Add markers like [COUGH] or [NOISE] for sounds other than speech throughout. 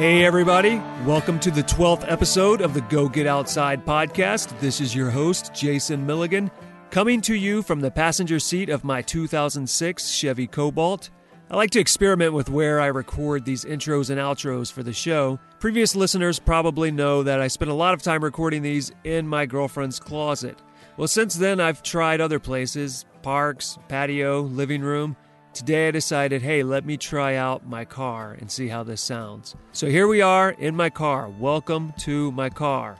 Hey, everybody. Welcome to the 12th episode of the Go Get Outside podcast. This is your host, Jason Milligan, coming to you from the passenger seat of my 2006 Chevy Cobalt. I like to experiment with where I record these intros and outros for the show. Previous listeners probably know that I spent a lot of time recording these in my girlfriend's closet. Well, since then, I've tried other places parks, patio, living room. Today I decided, hey, let me try out my car and see how this sounds. So here we are in my car. Welcome to my car.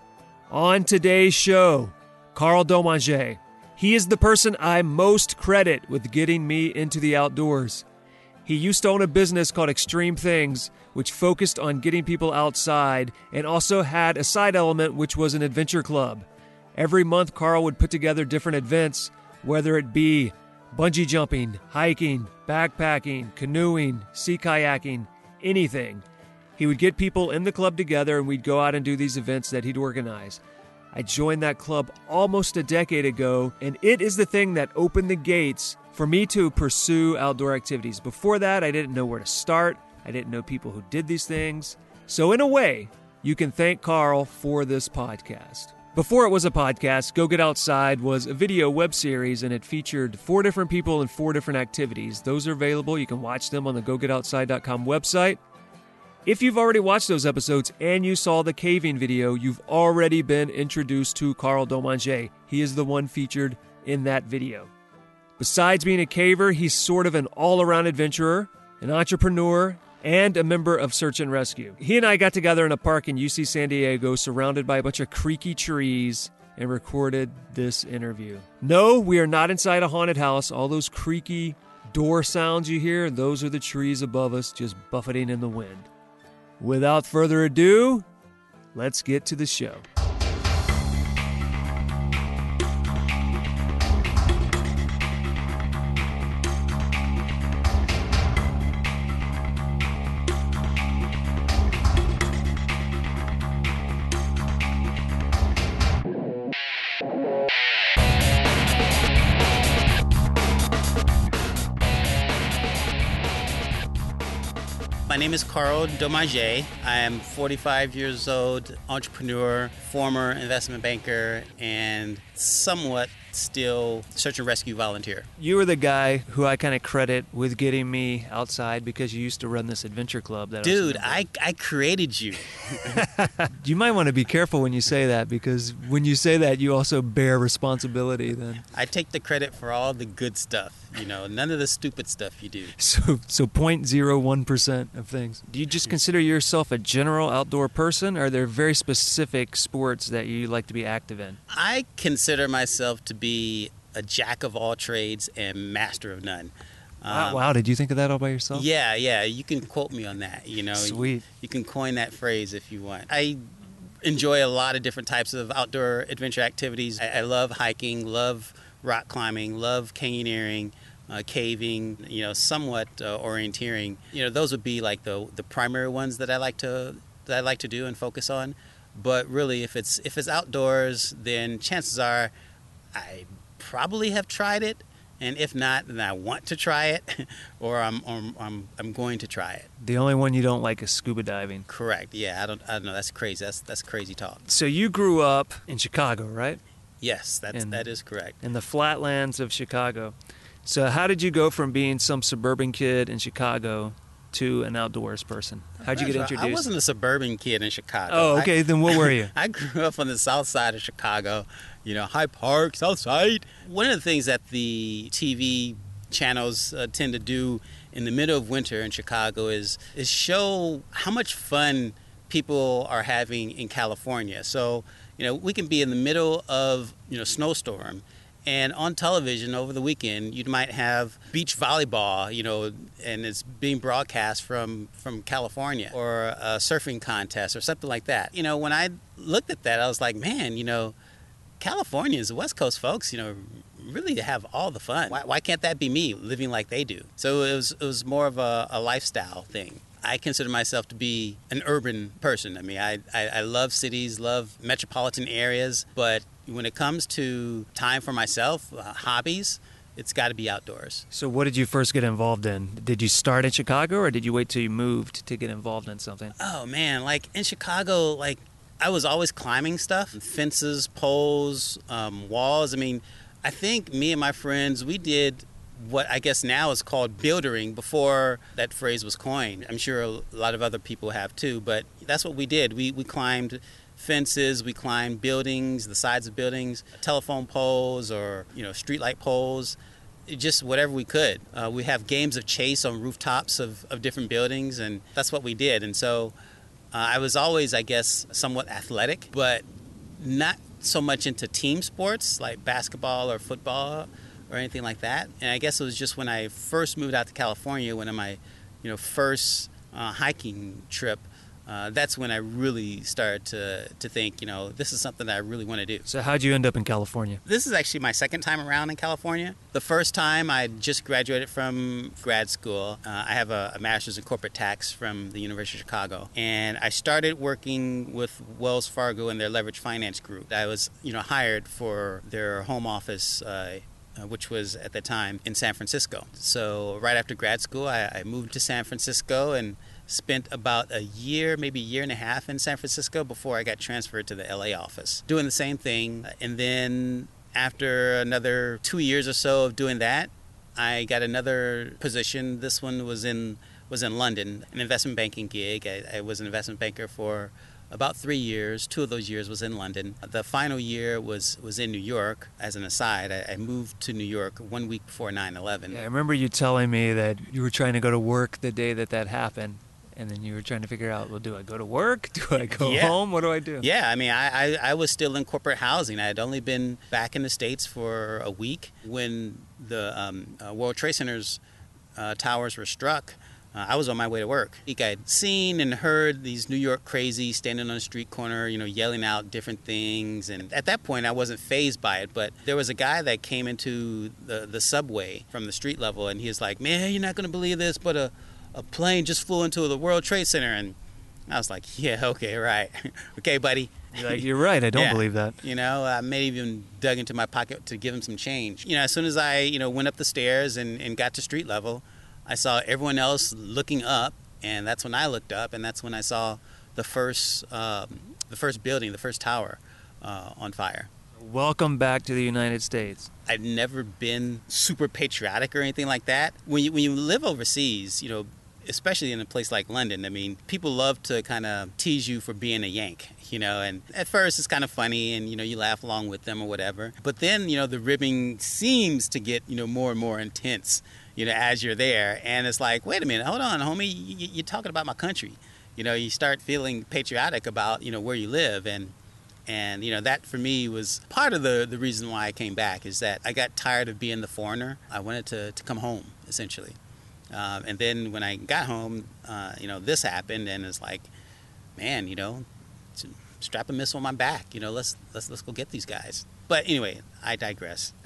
On today's show, Karl Domangue. He is the person I most credit with getting me into the outdoors. He used to own a business called Extreme Things, which focused on getting people outside and also had a side element, which was an adventure club. Every month, Karl would put together different events, whether it be bungee jumping, hiking, backpacking, canoeing, sea kayaking, anything. He would get people in the club together and we'd go out and do these events that he'd organize. I joined that club almost a decade ago, and it is the thing that opened the gates for me to pursue outdoor activities. Before that, I didn't know where to start, I didn't know people who did these things. So, in a way, you can thank Karl for this podcast. Before it was a podcast, Go Get Outside was a video web series and it featured four different people and four different activities. Those are available. You can watch them on the gogetoutside.com website. If you've already watched those episodes and you saw the caving video, you've already been introduced to Karl Domangue. He is the one featured in that video. Besides being a caver, he's sort of an all around adventurer, an entrepreneur, and a member of Search and Rescue. He and I got together in a park in UC San Diego, surrounded by a bunch of creaky trees, and recorded this interview. No, we are not inside a haunted house. All those creaky door sounds you hear, those are the trees above us just buffeting in the wind. Without further ado, let's get to the show. Karl Domangue. I am 45 years old, entrepreneur, former investment banker, and somewhat still search and rescue volunteer. You were the guy who I kind of credit with getting me outside because you used to run this adventure club. That Dude, I, I, I created you. [LAUGHS] you might want to be careful when you say that because when you say that, you also bear responsibility. Then I take the credit for all the good stuff. You know, none of the stupid stuff you do. [LAUGHS] so so 0.01 percent of things. Do you just consider yourself a general outdoor person, or are there very specific sports that you like to be active in? I consider myself to be a jack of all trades and master of none. Wow, Um, wow, did you think of that all by yourself? Yeah, yeah. You can quote me on that. You know, Sweet. You can coin that phrase if you want. I enjoy a lot of different types of outdoor adventure activities. I, I love hiking, love rock climbing, love canyoneering, uh, caving. You know, somewhat uh, orienteering. You know, those would be like the the primary ones that I like to that I like to do and focus on. But really, if it's if it's outdoors, then chances are I probably have tried it. And if not, then I want to try it, [LAUGHS] or I'm, or I'm, I'm going to try it. The only one you don't like is scuba diving. Correct. Yeah, I don't, I don't know. That's crazy. That's that's crazy talk. So you grew up in Chicago, right? Yes, that's And- that is correct. In the flatlands of Chicago. So how did you go from being some suburban kid in Chicago to an outdoors person? How'd you get introduced? I wasn't a suburban kid in Chicago. Oh, I- okay. then what were you? [LAUGHS] I grew up on the south side of Chicago, you know, Hyde Park, South Side. One of the things that the TV channels uh, tend to do in the middle of winter in Chicago is is show how much fun people are having in California. So, you know, we can be in the middle of, you know, snowstorm and on television over the weekend, you might have beach volleyball, you know, and it's being broadcast from from California, or a surfing contest, or something like that. You know, when I looked at that, I was like, man, you know, Californians, the West Coast folks, you know, really have all the fun. Why, why can't that be me living like they do? So it was it was more of a, a lifestyle thing. I consider myself to be an urban person. I mean, I, I, I love cities, love metropolitan areas, but when it comes to time for myself, uh, hobbies, it's got to be outdoors. So, what did you first get involved in? Did you start in Chicago, or did you wait till you moved to get involved in something? Oh man, like in Chicago, like I was always climbing stuff, fences, poles, um, walls. I mean, I think me and my friends we did what I guess now is called buildering before that phrase was coined. I'm sure a lot of other people have too, but that's what we did. We we climbed fences, we climbed buildings, the sides of buildings, telephone poles or, you know, streetlight poles just whatever we could. Uh, we have games of chase on rooftops of, of different buildings, and that's what we did. And so uh, I was always, I guess, somewhat athletic, but not so much into team sports like basketball or football or anything like that. And I guess it was just when I first moved out to California, one of my, you know, first uh, hiking trip uh, that's when I really started to, to think, you know, this is something that I really want to do. So, how'd you end up in California? This is actually my second time around in California. The first time I just graduated from grad school. Uh, I have a, a, master's in corporate tax from the University of Chicago. And I started working with Wells Fargo and their leverage finance group. I was, you know, hired for their home office. Uh, uh, which was at the time in San Francisco. So, right after grad school, I, I moved to San Francisco and spent about a year, maybe a year and a half in San Francisco before I got transferred to the LA office, doing the same thing. And then after another two years or so of doing that, I got another position. This one was in was in London, an investment banking gig. I, I was an investment banker for about three years. Two of those years was in London. The final year was, was in New York. As an aside, I, I moved to New York one week before 9 11. Yeah, I remember you telling me that you were trying to go to work the day that that happened and then you were trying to figure out, well, do I go to work? [LAUGHS] Do I go yeah. home? What do I do? Yeah, I mean, I, I, I, was still in corporate housing. I had only been back in the States for a week when the um, uh, World Trade Center's uh, towers were struck. Uh, I was on my way to work. I'd seen and heard these New York crazies standing on a street corner, you know, yelling out different things. And at that point, I wasn't phased by it. But there was a guy that came into the, the subway from the street level, and he was like, Man, you're not going to believe this, but a a plane just flew into the World Trade Center, and I was like, yeah, okay, right, [LAUGHS] okay, buddy. You're, like, You're right. I don't yeah. believe that. You know, I may even dug into my pocket to give him some change. You know, as soon as I, you know, went up the stairs and, and got to street level, I saw everyone else looking up, and that's when I looked up, and that's when I saw the first, um, the first building, the first tower, uh, on fire. Welcome back to the United States. I've never been super patriotic or anything like that. When you when you live overseas, you know, especially in a place like London, I mean, people love to kind of tease you for being a Yank, you know, and at first it's kind of funny and, you know, you laugh along with them or whatever. But then, you know, the ribbing seems to get, you know, more and more intense, you know, as you're there. And it's like, wait a minute, hold on, homie, you're talking about my country. You know, you start feeling patriotic about, you know, where you live. And, and you know that for me was part of the, the reason why I came back is that I got tired of being the foreigner. I wanted to, to come home essentially. Um, and then when I got home, uh, you know, this happened, and it's like, man, you know, strap a missile on my back. You know, let's let's let's go get these guys. But anyway, I digress. [LAUGHS]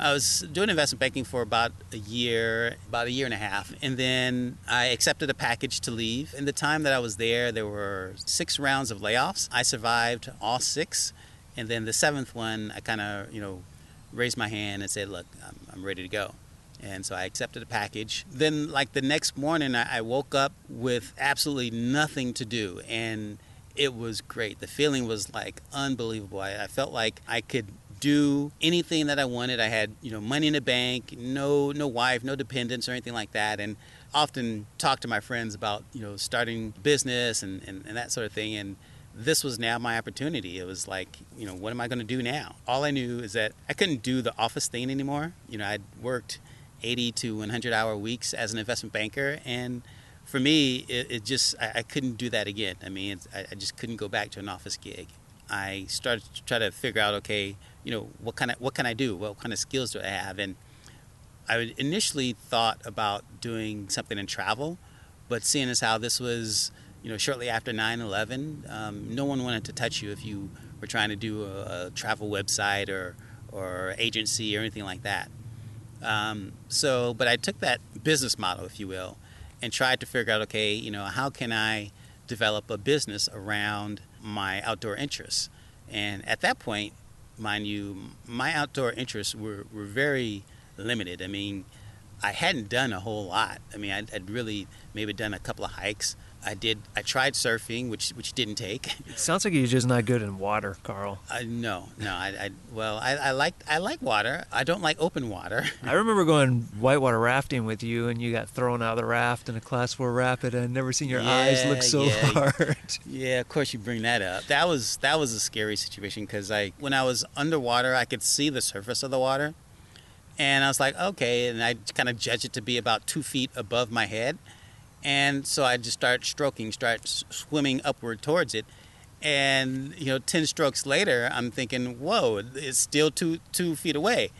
I was doing investment banking for about a year, about a year and a half, and then I accepted a package to leave. In the time that I was there, there were six rounds of layoffs. I survived all six, and then the seventh one, I kind of, you know, raised my hand and said, "Look, I'm, I'm ready to go." And so I accepted a package. Then, like the next morning, I, I woke up with absolutely nothing to do, and it was great. The feeling was like unbelievable. I, I felt like I could do anything that I wanted. I had, you know, money in the bank, no no wife, no dependents or anything like that. And often talk to my friends about, you know, starting business and, and, and that sort of thing. And this was now my opportunity. It was like, you know, what am I going to do now? All I knew is that I couldn't do the office thing anymore. You know, I'd worked 80 to 100 hour weeks as an investment banker. And for me, it, it just, I, I, couldn't do that again. I mean, I, I just couldn't go back to an office gig. I started to try to figure out, okay, you know, what kind of, what can I do? What kind of skills do I have? And I initially thought about doing something in travel, but seeing as how this was, you know, shortly after 9/11, um, no one wanted to touch you if you were trying to do a, a travel website or or agency or anything like that. Um, so, but I took that business model, if you will, and tried to figure out, okay, you know, how can I develop a business around my outdoor interests? And at that point, mind you, my outdoor interests were, were very limited. I mean, I hadn't done a whole lot. I mean, I'd, I'd really maybe done a couple of hikes. I did. I tried surfing, which which didn't take. It [LAUGHS] sounds like you're just not good in water, Karl. Uh, no, no. I, I well, I, I like I like water. I don't like open water. [LAUGHS] I remember going whitewater rafting with you, and you got thrown out of the raft in a class four rapid. and I'd never seen your Yeah, eyes look so yeah. [LAUGHS] hard. Yeah, of course you bring that up. That was that was a scary situation because I when I was underwater, I could see the surface of the water, and I was like, okay, and I kind of judged it to be about two feet above my head, and so I just start stroking, start swimming upward towards it, and you know, ten strokes later, I'm thinking, whoa, it's still two two feet away,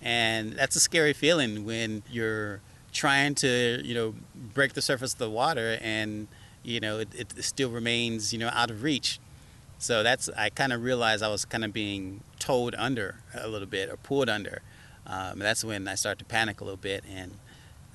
and that's a scary feeling when you're trying to you know break the surface of the water and you know it, it still remains you know out of reach. So that's i kind of realized i was kind of being towed under a little bit or pulled under. Um, that's when i started to panic a little bit and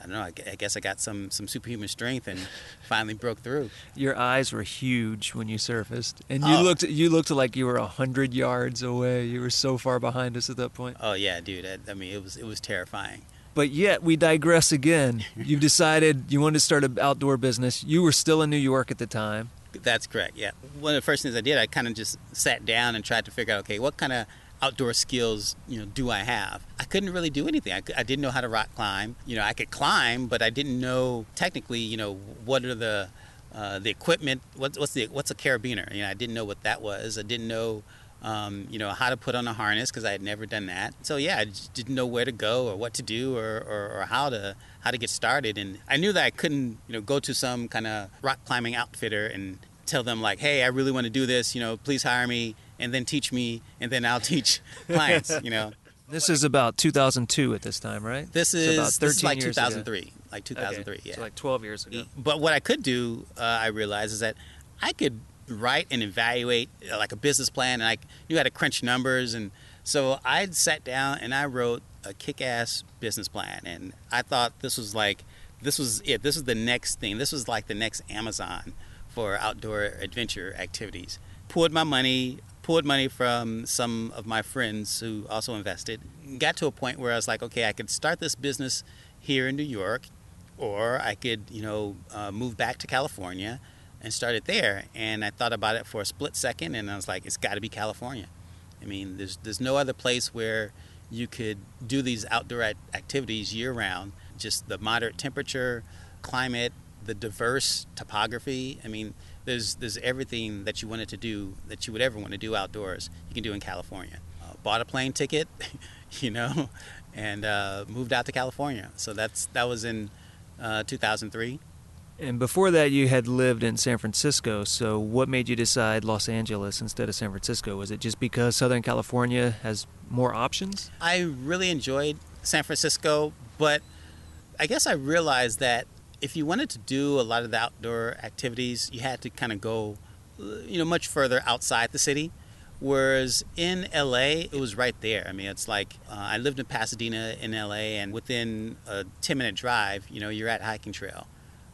i don't know I, I guess i got some some superhuman strength and finally broke through Your eyes were huge when you surfaced, and you Oh. looked you looked like you were a hundred yards away. You were so far behind us at that point. oh yeah dude I, I mean it was it was terrifying But yet we digress again. You've [LAUGHS] decided you wanted to start an outdoor business. You were still in New York at the time. That's correct. Yeah. One of the first things I did, I kind of just sat down and tried to figure out, okay, what kind of outdoor skills, you know, do I have? I couldn't really do anything. I, I didn't know how to rock climb. You know, I could climb, but I didn't know technically, you know, what are the uh, the equipment? What's what's the what's a carabiner? You know, I didn't know what that was. I didn't know. Um, you know how to put on a harness because I had never done that. So yeah, I didn't know where to go or what to do or, or, or how to how to get started. And I knew that I couldn't you know go to some kind of rock climbing outfitter and tell them like, hey, I really want to do this. You know, please hire me and then teach me and then I'll [LAUGHS] teach clients. You know, This is about 2002 at this time, right? this is about this is 13 like years ago. 2003, like 2003. Okay, Yeah. So like 12 years ago. But what I could do, uh, I realized, is that I could write and evaluate uh, like a business plan, and I knew how to crunch numbers, and so I sat down and I wrote a kick-ass business plan, and I thought this was like, this was it. This was the next thing. This was like the next Amazon for outdoor adventure activities. Poured my money, pulled money from some of my friends who also invested. Got to a point where I was like, okay, I could start this business here in New York, or I could, you know, uh, move back to California and start it there. And I thought about it for a split second, and I was like, it's got to be California. I mean, there's there's no other place where you could do these outdoor activities year round. Just the moderate temperature, climate, the diverse topography. I mean, there's there's everything that you wanted to do that you would ever want to do outdoors. You can do in California. Uh, bought a plane ticket, [LAUGHS] you know, and uh, moved out to California. So that's that was in uh, 2003. And before that, you had lived in San Francisco. So, what made you decide Los Angeles instead of San Francisco? Was it just because Southern California has more options? I really enjoyed San Francisco, but I guess I realized that if you wanted to do a lot of the outdoor activities, you had to kind of go, you know, much further outside the city. Whereas in LA, it was right there. I mean, it's like uh, I lived in Pasadena in LA, and within a 10 minute drive, you know, you're at hiking trail,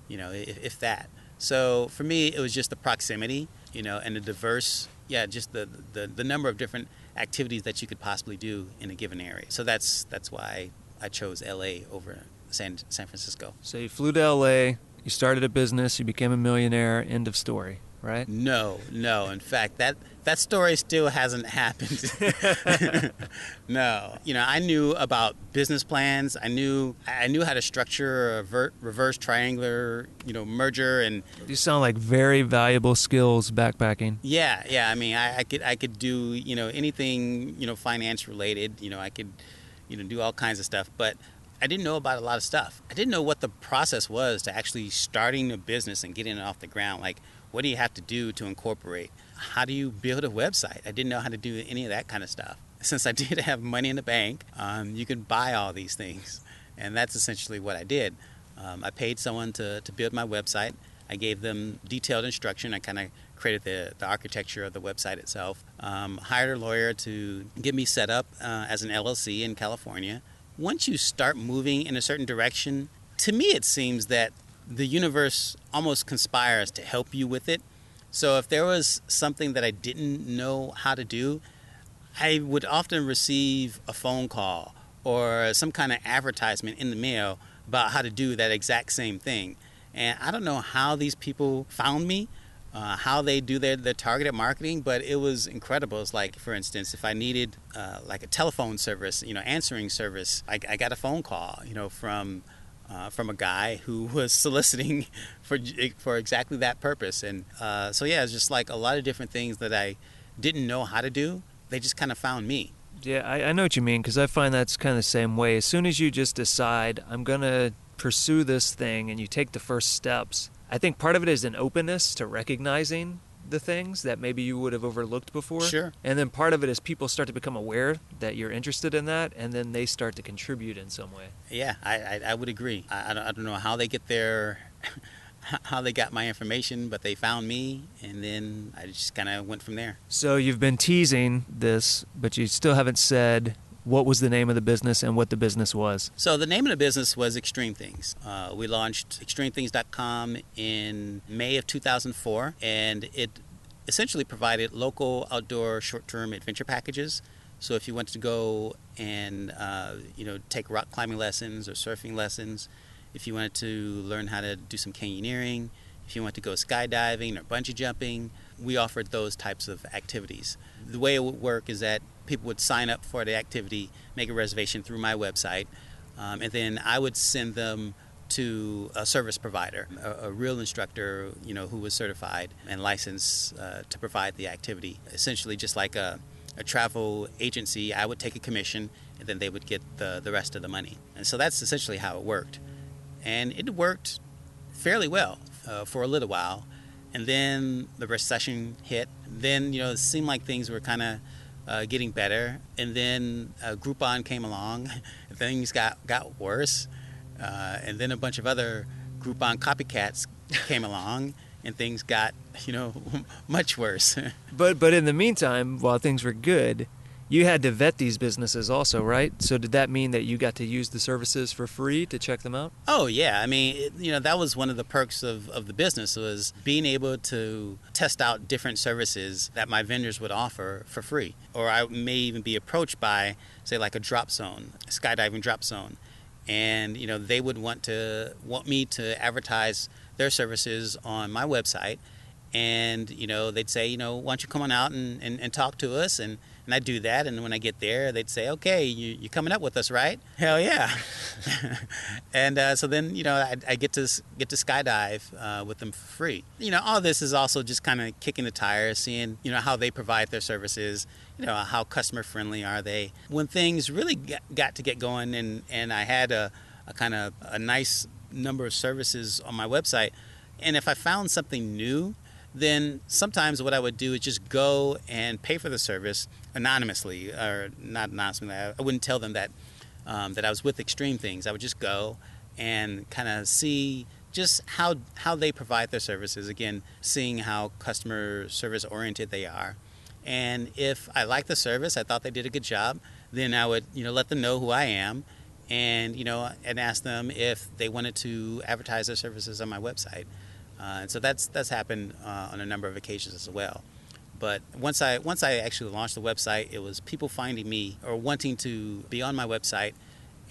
you know, if, if that. So for me, it was just the proximity, you know, and the diverse, yeah, just the, the, the number of different activities that you could possibly do in a given area. So that's that's why I chose LA over San San Francisco. So, you flew to LA, you started a business, you became a millionaire, end of story, right? No, no. In fact, that that story still hasn't [LAUGHS] happened. [LAUGHS] no, you know, I knew about business plans. I knew I knew how to structure a ver- reverse triangular, you know, merger and These sound like very valuable skills backpacking. Yeah, yeah. I mean, I, I could I could do you know anything you know finance related. You know, I could you know do all kinds of stuff, but I didn't know about a lot of stuff. I didn't know what the process was to actually starting a business and getting it off the ground. Like, what do you have to do to incorporate? How do you build a website? I didn't know how to do any of that kind of stuff. [LAUGHS] Since I did have money in the bank, um, you could buy all these things, and that's essentially what I did. Um, I paid someone to, to build my website. I gave them detailed instruction. I kind of created the, the architecture of the website itself. Um, hired a lawyer to get me set up uh, as an LLC in California. Once you start moving in a certain direction, to me it seems that the universe almost conspires to help you with it. So if there was something that I didn't know how to do, I would often receive a phone call or some kind of advertisement in the mail about how to do that exact same thing. And I don't know how these people found me, uh, how they do their, their targeted marketing, but it was incredible. It's like, for instance, if I needed uh, like a telephone service, you know, answering service, I, I got a phone call, you know, from uh, from a guy who [LAUGHS] was soliciting for for exactly that purpose. And uh, so yeah, it's just like a lot of different things that I didn't know how to do. They just kind of found me. Yeah, I, I know what you mean because I find that's kind of the same way. As soon as you just decide I'm gonna pursue this thing and you take the first steps, I think part of it is an openness to recognizing the things that maybe you would have overlooked before. Sure. And then part of it is people start to become aware that you're interested in that, and then they start to contribute in some way. Yeah, I, I, I would agree. I, I, don't, I don't know how they get their [LAUGHS] how they got my information, but they found me, and then I just kind of went from there. So you've been teasing this, but you still haven't said what was the name of the business and what the business was. So the name of the business was Extreme Things. Uh, we launched ExtremeThings.com in May of 2004, and it essentially provided local outdoor short-term adventure packages. So if you wanted to go and uh, you know take rock climbing lessons or surfing lessons, if you wanted to learn how to do some canyoneering, if you wanted to go skydiving or bungee jumping, we offered those types of activities. The way it would work is that people would sign up for the activity, make a reservation through my website, um, and then I would send them to a service provider, a, a, real instructor, you know, who was certified and licensed uh, to provide the activity. Essentially, just like a, a, travel agency, I would take a commission, and then they would get the the rest of the money. And so that's essentially how it worked, and it worked fairly well uh, for a little while. And then the recession hit. Then you know it seemed like things were kind of uh, getting better. And then uh, Groupon came along, [LAUGHS] things got, got worse. Uh, and then a bunch of other Groupon copycats came [LAUGHS] along, and things got, you know, [LAUGHS] much worse. but but in the meantime, while things were good, you had to vet these businesses also, right? So did that mean that you got to use the services for free to check them out? Oh yeah, I mean, it, you know, that was one of the perks of, of the business was being able to test out different services that my vendors would offer for free. Or I may even be approached by, say, like a drop zone, a skydiving drop zone, and you know they would want to want me to advertise their services on my website, and you know they'd say, you know, why don't you come on out and, and, and talk to us and and I do that. And when I get there, they'd say, "Okay, you you coming up with us, right?" Hell yeah! [LAUGHS] and uh, so then you know I, I, get to get to skydive uh, with them for free. You know, all this is also just kind of kicking the tires, seeing you know how they provide their services. You know, how customer friendly are they? When things really got to get going, and and I had a, a kind of a nice number of services on my website, and if I found something new then sometimes what I would do is just go and pay for the service anonymously, or not anonymously. I wouldn't tell them that um, that I was with Extreme Things. I would just go and kind of see just how how they provide their services. Again, seeing how customer service oriented they are, and if I like the service, I thought they did a good job, then I would you know let them know who I am, and you know and ask them if they wanted to advertise their services on my website. Uh, and so that's that's happened uh, on a number of occasions as well. But once I once I actually launched the website, it was people finding me or wanting to be on my website,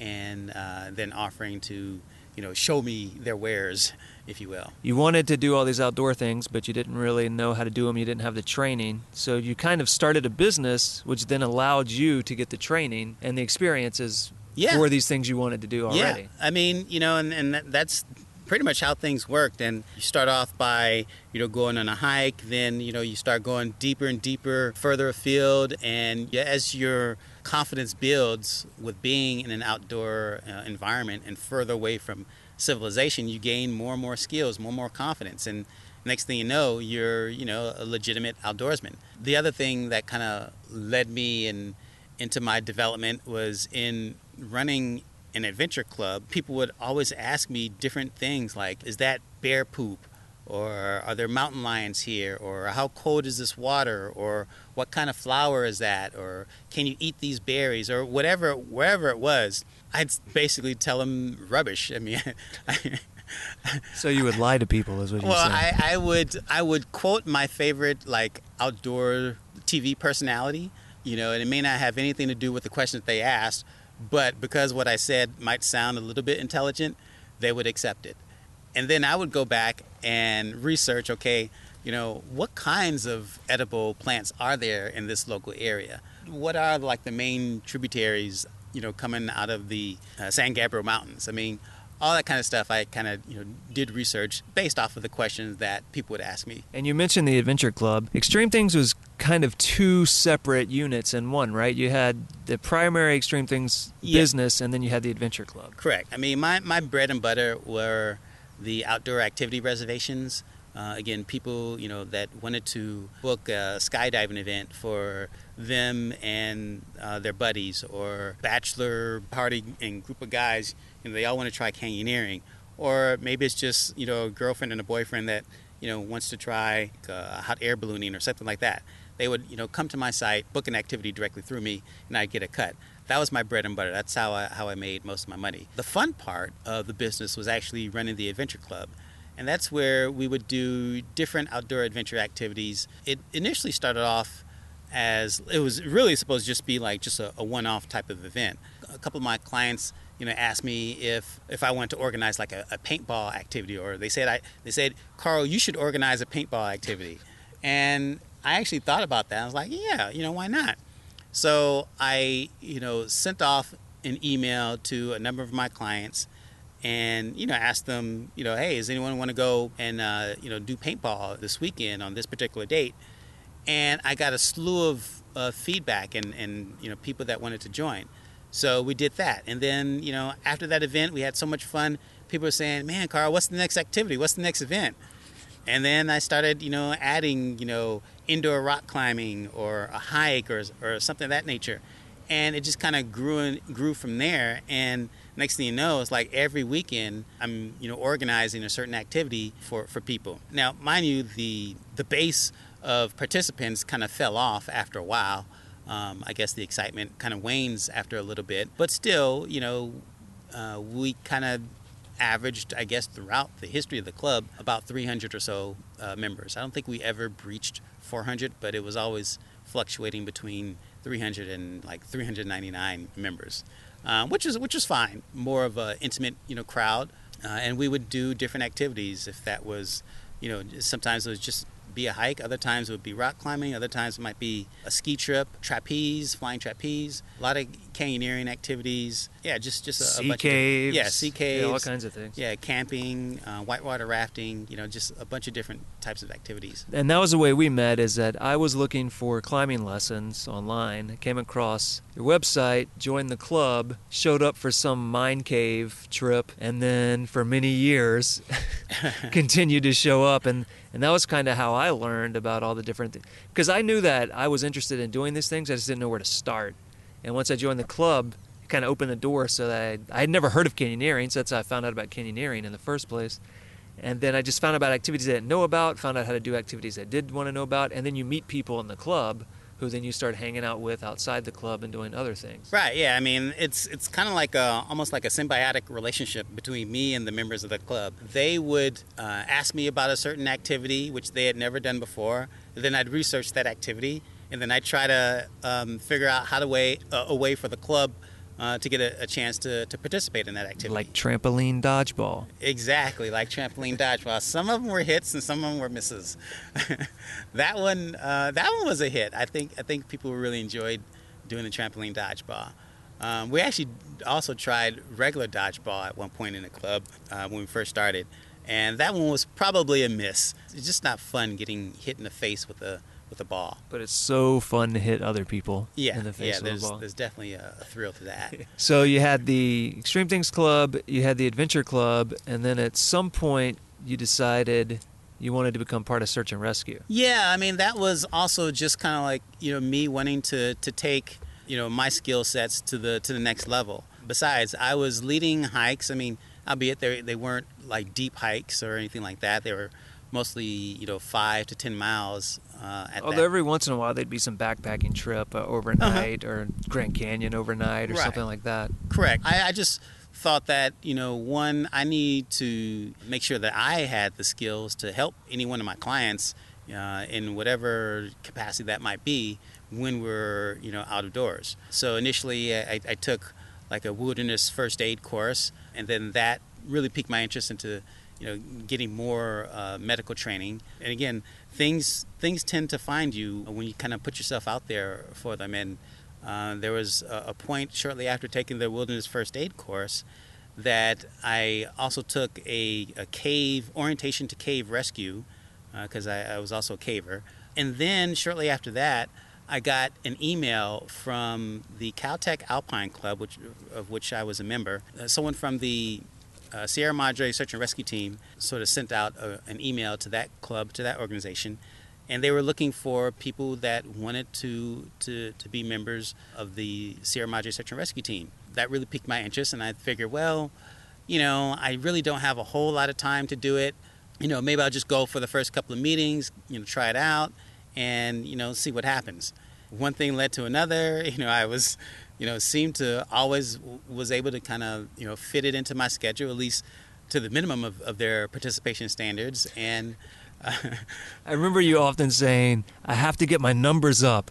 and uh, then offering to you know show me their wares, if you will. You wanted to do all these outdoor things, but you didn't really know how to do them. You didn't have the training, so you kind of started a business, which then allowed you to get the training and the experiences yeah. for these things you wanted to do already. Yeah, I mean, you know, and, and that's pretty much how things worked. And you start off by, you know, going on a hike, then, you know, you start going deeper and deeper, further afield. And as your confidence builds with being in an outdoor uh, environment and further away from civilization, you gain more and more skills, more and more confidence. And next thing you know, you're, you know, a legitimate outdoorsman. The other thing that kind of led me in, into my development was in running an adventure club, people would always ask me different things like, is that bear poop? Or are there mountain lions here? Or how cold is this water? Or what kind of flower is that? Or can you eat these berries? Or whatever, wherever it was, I'd basically tell them rubbish. I mean, [LAUGHS] so you would lie to people, is what you're well, saying? Well, I, I would I would quote my favorite like outdoor TV personality you know, and it may not have anything to do with the question that they asked, but because what I said might sound a little bit intelligent, they would accept it. And then I would go back and research, okay, you know, what kinds of edible plants are there in this local area? What are like the main tributaries, you know, coming out of the uh, San Gabriel Mountains? I mean, all that kind of stuff I kind of you know did research based off of the questions that people would ask me. And you mentioned the Adventure Club. Extreme Things was kind of two separate units in one, right? You had the primary Extreme Things Yeah. business, and then you had the Adventure Club. Correct. I mean, my, my bread and butter were the outdoor activity reservations. Uh, again, people you know that wanted to book a skydiving event for them and uh, their buddies, or bachelor party and group of guys. You know, they all want to try canyoneering, or maybe it's just you know a girlfriend and a boyfriend that you know wants to try uh, hot air ballooning or something like that. They would you know come to my site, book an activity directly through me, and I'd get a cut that was my bread and butter. That's how I, how I made most of my money. The fun part of the business was actually running the adventure club. And that's where we would do different outdoor adventure activities. It initially started off as it was really supposed to just be like just a, a one-off type of event. A couple of my clients, you know, asked me if if I wanted to organize like a, a paintball activity, or they said I they said Karl, you should organize a paintball activity, and I actually thought about that. I was like, yeah, you know, why not? So I, you know, sent off an email to a number of my clients and, you know, asked them, you know, hey, does anyone want to go and, uh, you know, do paintball this weekend on this particular date? And I got a slew of uh, feedback and, and, you know, people that wanted to join. So we did that. And then, you know, after that event, we had so much fun. People were saying, man, Karl, what's the next activity? What's the next event? And then I started, you know, adding, you know, indoor rock climbing or a hike or, or something of that nature. And it just kind of grew and grew from there. And next thing you know, it's like every weekend I'm, you know, organizing a certain activity for, for people. Now, mind you, the the base of participants kind of fell off after a while. Um, I guess the excitement kind of wanes after a little bit, but still, you know, uh, we kind of averaged, I guess, throughout the history of the club, about 300 or so uh, members. I don't think we ever breached 400, but it was always fluctuating between 300 and like 399 members, uh, which is which is fine. More of a intimate, you know, crowd, uh, and we would do different activities if that was, you know, sometimes it was just be a hike. Other times it would be rock climbing. Other times it might be a ski trip, trapeze, flying trapeze. A lot of canyoneering activities. Yeah, just just a, a bunch caves. Of, yeah, sea caves. Yeah, all kinds of things. Yeah, camping, uh, whitewater rafting. You know, just a bunch of different types of activities. And that was the way we met. Is that I was looking for climbing lessons online. Came across your website, joined the club, showed up for some mine cave trip, and then for many years [LAUGHS] [LAUGHS] continued to show up. And and that was kind of how I learned about all the different things. Because I knew that I was interested in doing these things. I just didn't know where to start. And once I joined the club, it kind of opened the door so that I, I had never heard of canyoneering. So that's how I found out about canyoneering in the first place. And then I just found out about activities I didn't know about, found out how to do activities I did want to know about, and then you meet people in the club who then you start hanging out with outside the club and doing other things. Right. Yeah. I mean, it's it's kind of like a almost like a symbiotic relationship between me and the members of the club. They would uh, ask me about a certain activity which they had never done before. Then I'd research that activity, and then I'd try to um, figure out how to way uh, a way for the club uh, to get a, a chance to, to participate in that activity. Like trampoline dodgeball. Exactly, like trampoline dodgeball. Some of them were hits and some of them were misses. [LAUGHS] that one, uh, that one was a hit. I think I think people really enjoyed doing the trampoline dodgeball. Um, we actually also tried regular dodgeball at one point in the club uh, when we first started, and that one was probably a miss. It's just not fun getting hit in the face with a with a ball. But it's so fun to hit other people Yeah, in the face yeah. with There's a ball. there's definitely a, a thrill to that. [LAUGHS] So you had the Extreme Things Club, you had the Adventure Club, and then at some point you decided you wanted to become part of Search and Rescue. Yeah, I mean that was also just kind of like you know me wanting to to take you know my skill sets to the to the next level. Besides, I was leading hikes. I mean, albeit they they weren't like deep hikes or anything like that. They were mostly you know five to ten miles. Uh, at Although that. every once in a while there'd be some backpacking trip uh, overnight or Grand Canyon overnight or Uh-huh. Right. something like that. Correct. I, I just thought that you know one I need to make sure that I had the skills to help any one of my clients uh, in whatever capacity that might be when we're you know out of doors. So initially, I, I took like a wilderness first aid course, and then that really piqued my interest into you know getting more uh, medical training. And again, things things tend to find you when you kind of put yourself out there for them. And uh, there was a, a point shortly after taking the wilderness first aid course that I also took a, a cave orientation to cave rescue because uh, I, I was also a caver. And then shortly after that, I got an email from the Caltech Alpine Club, which, of which I was a member. Uh, someone from the uh, Sierra Madre Search and Rescue Team sort of sent out a, an email to that club, to that organization, and they were looking for people that wanted to, to, to be members of the Sierra Madre Search and Rescue Team. That really piqued my interest, and I figured, well, you know, I really don't have a whole lot of time to do it. You know, maybe I'll just go for the first couple of meetings, you know, try it out, and you know, see what happens. One thing led to another. [LAUGHS] You know, I was you know, seemed to always was able to kind of, you know, fit it into my schedule, at least to the minimum of, of their participation standards. And uh, I remember you often saying, I have to get my numbers up.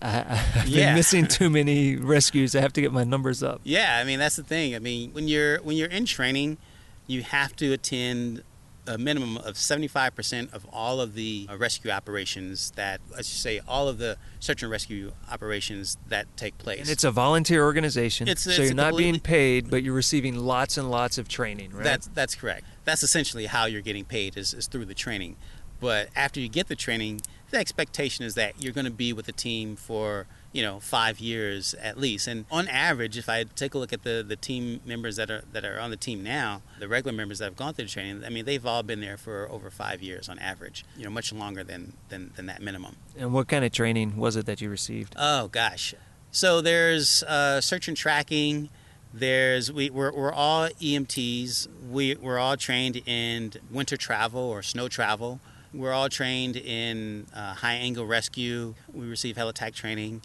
I, have yeah. been missing [LAUGHS] too many rescues. I have to get my numbers up. Yeah, I mean that's the thing. I mean when you're when you're in training, you have to attend a minimum of 75% of all of the uh, rescue operations that, let's just say, all of the search and rescue operations that take place. And it's a volunteer organization, it's, so it's you're not being paid, but you're receiving lots and lots of training, right? That's that's correct. That's essentially how you're getting paid is, is through the training. But after you get the training, the expectation is that you're going to be with the team for you know five years at least. And on average, if I take a look at the, the team members that are that are on the team now, the regular members that have gone through the training, I mean they've all been there for over five years on average. You know, much longer than than, than that minimum. And what kind of training was it that you received? Oh gosh, so there's uh, search and tracking. There's we we're, we're all EMTs. We we're all trained in winter travel or snow travel. We're all trained in uh, high angle rescue. We receive helitack training.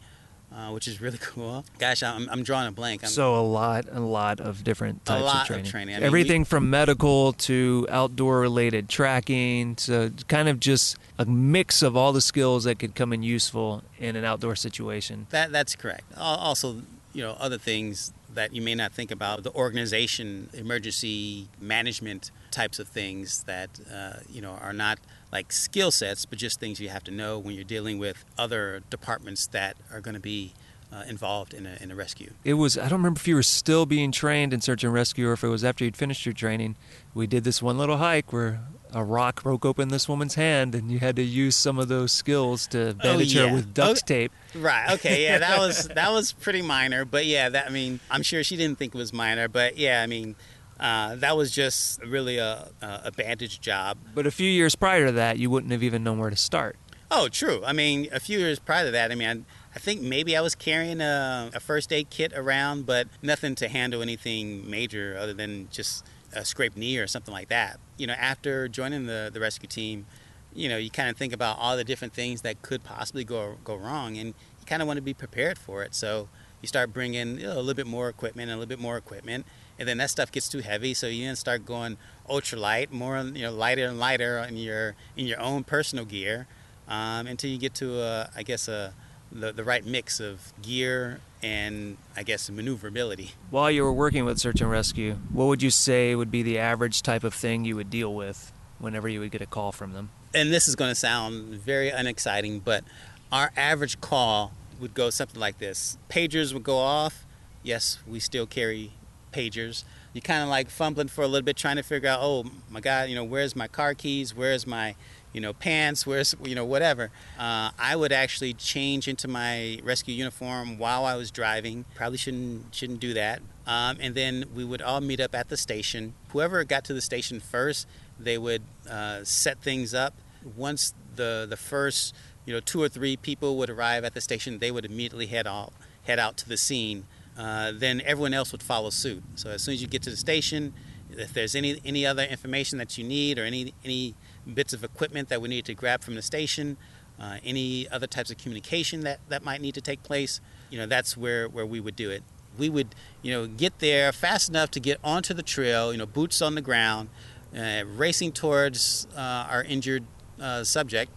Uh, which is really [LAUGHS] cool. Gosh, I'm, I'm drawing a blank. I'm, so a lot, a lot of different types a lot of training. Of training. I mean, Everything we, from medical to outdoor related tracking to kind of just a mix of all the skills that could come in useful in an outdoor situation. That that's correct. Also, you know, other things that you may not think about the organization, emergency management types of things that uh, you know are not like skill sets, but just things you have to know when you're dealing with other departments that are going to be uh, involved in a, in a rescue. It was, I don't remember if you were still being trained in search and rescue or if it was after you'd finished your training. We did this one little hike where a rock broke open this woman's hand and you had to use some of those skills to oh, bandage oh, yeah. her with duct tape. Right. Okay. Yeah, that was [LAUGHS] that was pretty minor, but yeah, that I mean, I'm sure she didn't think it was minor, but yeah, I mean, uh, that was just really a, a bandage job. But a few years prior to that, you wouldn't have even known where to start. Oh, true. I mean, a few years prior to that, I mean, I, I think maybe I was carrying a, a, first aid kit around, but nothing to handle anything major other than just a scraped knee or something like that. You know, after joining the, the rescue team, you know, you kind of think about all the different things that could possibly go go wrong, and you kind of want to be prepared for it. So you start bringing you know, a little bit more equipment, and a little bit more equipment, and then that stuff gets too heavy, so you then start going ultralight, more you know lighter and lighter in your in your own personal gear, um, until you get to a, I guess a the, the right mix of gear and I guess maneuverability. While you were working with search and rescue, what would you say would be the average type of thing you would deal with whenever you would get a call from them? And this is going to sound very unexciting, but our average call would go something like this: pagers would go off. Yes, we still carry pagers. You're kind of like fumbling for a little bit, trying to figure out, oh my God, you know, where's my car keys? Where's my, you know, pants? Where's, you know, whatever. Uh, I would actually change into my rescue uniform while I was driving. Probably shouldn't shouldn't do that. Um, and then we would all meet up at the station. Whoever got to the station first, they would uh, set things up. Once the the first, you know, two or three people would arrive at the station, they would immediately head out head out to the scene uh, then everyone else would follow suit. So as soon as you get to the station, if there's any any other information that you need or any any bits of equipment that we need to grab from the station, uh, any other types of communication that, that might need to take place, you know, that's where, where we would do it. We would, you know, get there fast enough to get onto the trail, you know, boots on the ground, uh, racing towards uh, our injured uh, subject,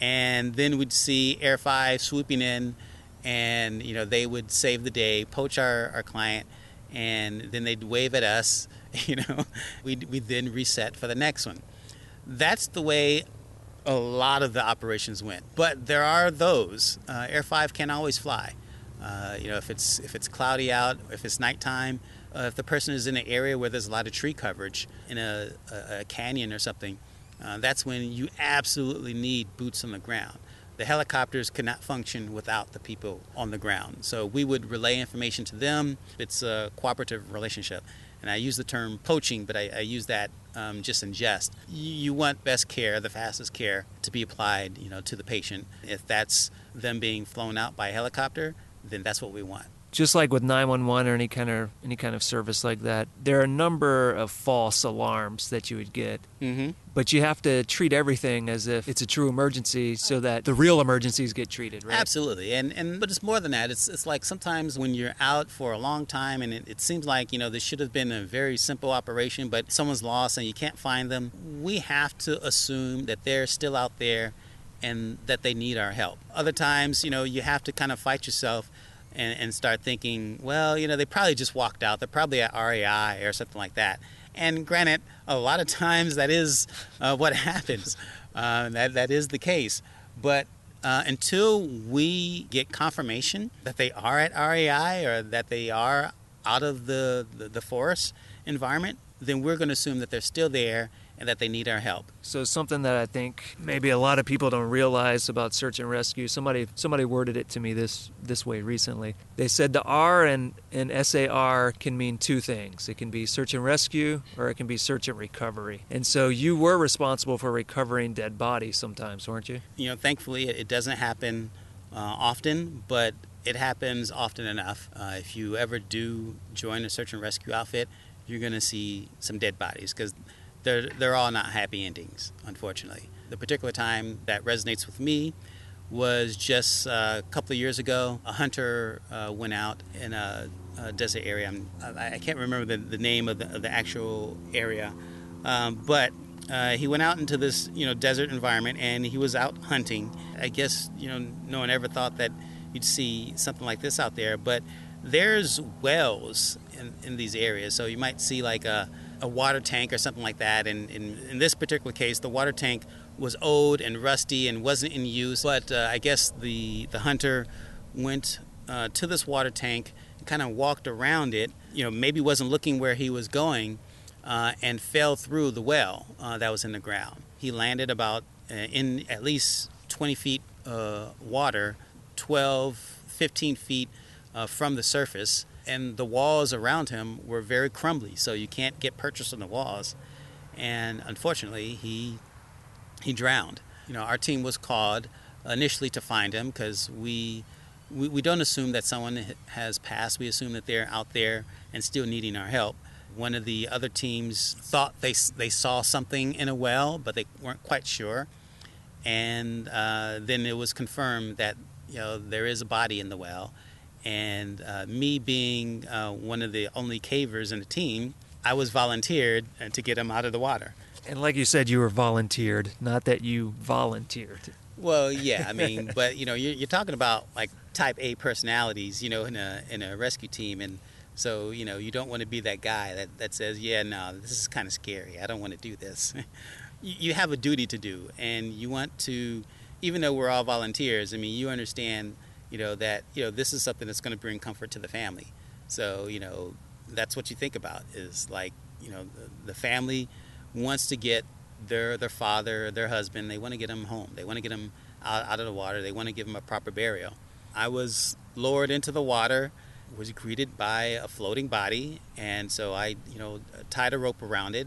and then we'd see Air 5 swooping in, and you know they would save the day, poach our, our client, and then they'd wave at us. [LAUGHS] You know, we'd, we'd then reset for the next one. That's the way a lot of the operations went. But there are those. Uh, Air 5 can't always fly. Uh, you know, if it's if it's cloudy out, if it's nighttime, uh, if the person is in an area where there's a lot of tree coverage in a, a, a canyon or something, uh, that's when you absolutely need boots on the ground. The helicopters cannot function without the people on the ground. So we would relay information to them. It's a cooperative relationship and I use the term poaching, but I, I use that um, just in jest. You want best care, the fastest care, to be applied, you know, to the patient. If that's them being flown out by helicopter, then that's what we want just like with 911 or any kind of any kind of service like that, there are a number of false alarms that you would get. Mm-hmm. But you have to treat everything as if it's a true emergency, so that the real emergencies get treated. Right? Absolutely, and and but it's more than that. It's it's like sometimes when you're out for a long time, and it, it seems like you know this should have been a very simple operation, but someone's lost and you can't find them. We have to assume that they're still out there and that they need our help. Other times, you know, you have to kind of fight yourself and, and start thinking, well, you know, they probably just walked out. They're probably at REI or something like that. And granted, a lot of [LAUGHS] times that is uh, what [LAUGHS] happens. Uh, that that is the case. But uh, until we get confirmation that they are at REI or that they are out of the, the, the forest environment, then we're going to assume that they're still there and that they need our help. So something that I think maybe a lot of people don't realize about search and rescue. Somebody somebody worded it to me this this way recently. They said the R and, and SAR can mean two things. It can be search and rescue or it can be search and recovery. And so you were responsible for recovering dead bodies sometimes, weren't you? You know, thankfully it doesn't happen uh, often, but it happens often enough. Uh, if you ever do join a search and rescue outfit, you're going to see some dead bodies because they're, they're all not happy endings, unfortunately. The particular time that resonates with me was just uh, a couple of years ago. A hunter uh, went out in a, a desert area. I, I can't remember the, the name of the, of the actual area, um, but uh, he went out into this you know desert environment and he was out hunting. I guess you know no one ever thought that you'd see something like this out there, but there's wells in, in these areas. So you might see like a a water tank or something like that. And in, in this particular case, the water tank was old and rusty and wasn't in use. But uh, I guess the, the hunter went uh, to this water tank and kind of walked around it. You know, maybe wasn't looking where he was going uh, and fell through the well uh, that was in the ground. He landed about uh, in at least 20 feet uh, water, 12, 15 feet from the surface and the walls around him were very crumbly, so you can't get purchase on the walls. And unfortunately, he he drowned. You know, our team was called initially to find him because we, we we don't assume that someone has passed. We assume that they're out there and still needing our help. One of the other teams thought they they saw something in a well, but they weren't quite sure. And uh, then it was confirmed that you know there is a body in the well and uh, me being uh, one of the only cavers in the team, I was volunteered uh, to get him out of the water. And like you said, you were volunteered, not that you volunteered. Well, yeah, I [LAUGHS] mean, but you know, you're, you're, talking about like type A personalities, you know, in a in a rescue team, and so you know, you don't want to be that guy that that says, yeah, no, this is kind of scary. I don't want to do this. [LAUGHS] you have a duty to do, and you want to, even though we're all volunteers. I mean, you understand you know that you know this is something that's going to bring comfort to the family. So you know that's what you think about is like you know the, the family wants to get their their father their husband they want to get them home. They want to get them out, out of the water. They want to give them a proper burial. I was lowered into the water was greeted by a floating body and so i you know tied a rope around it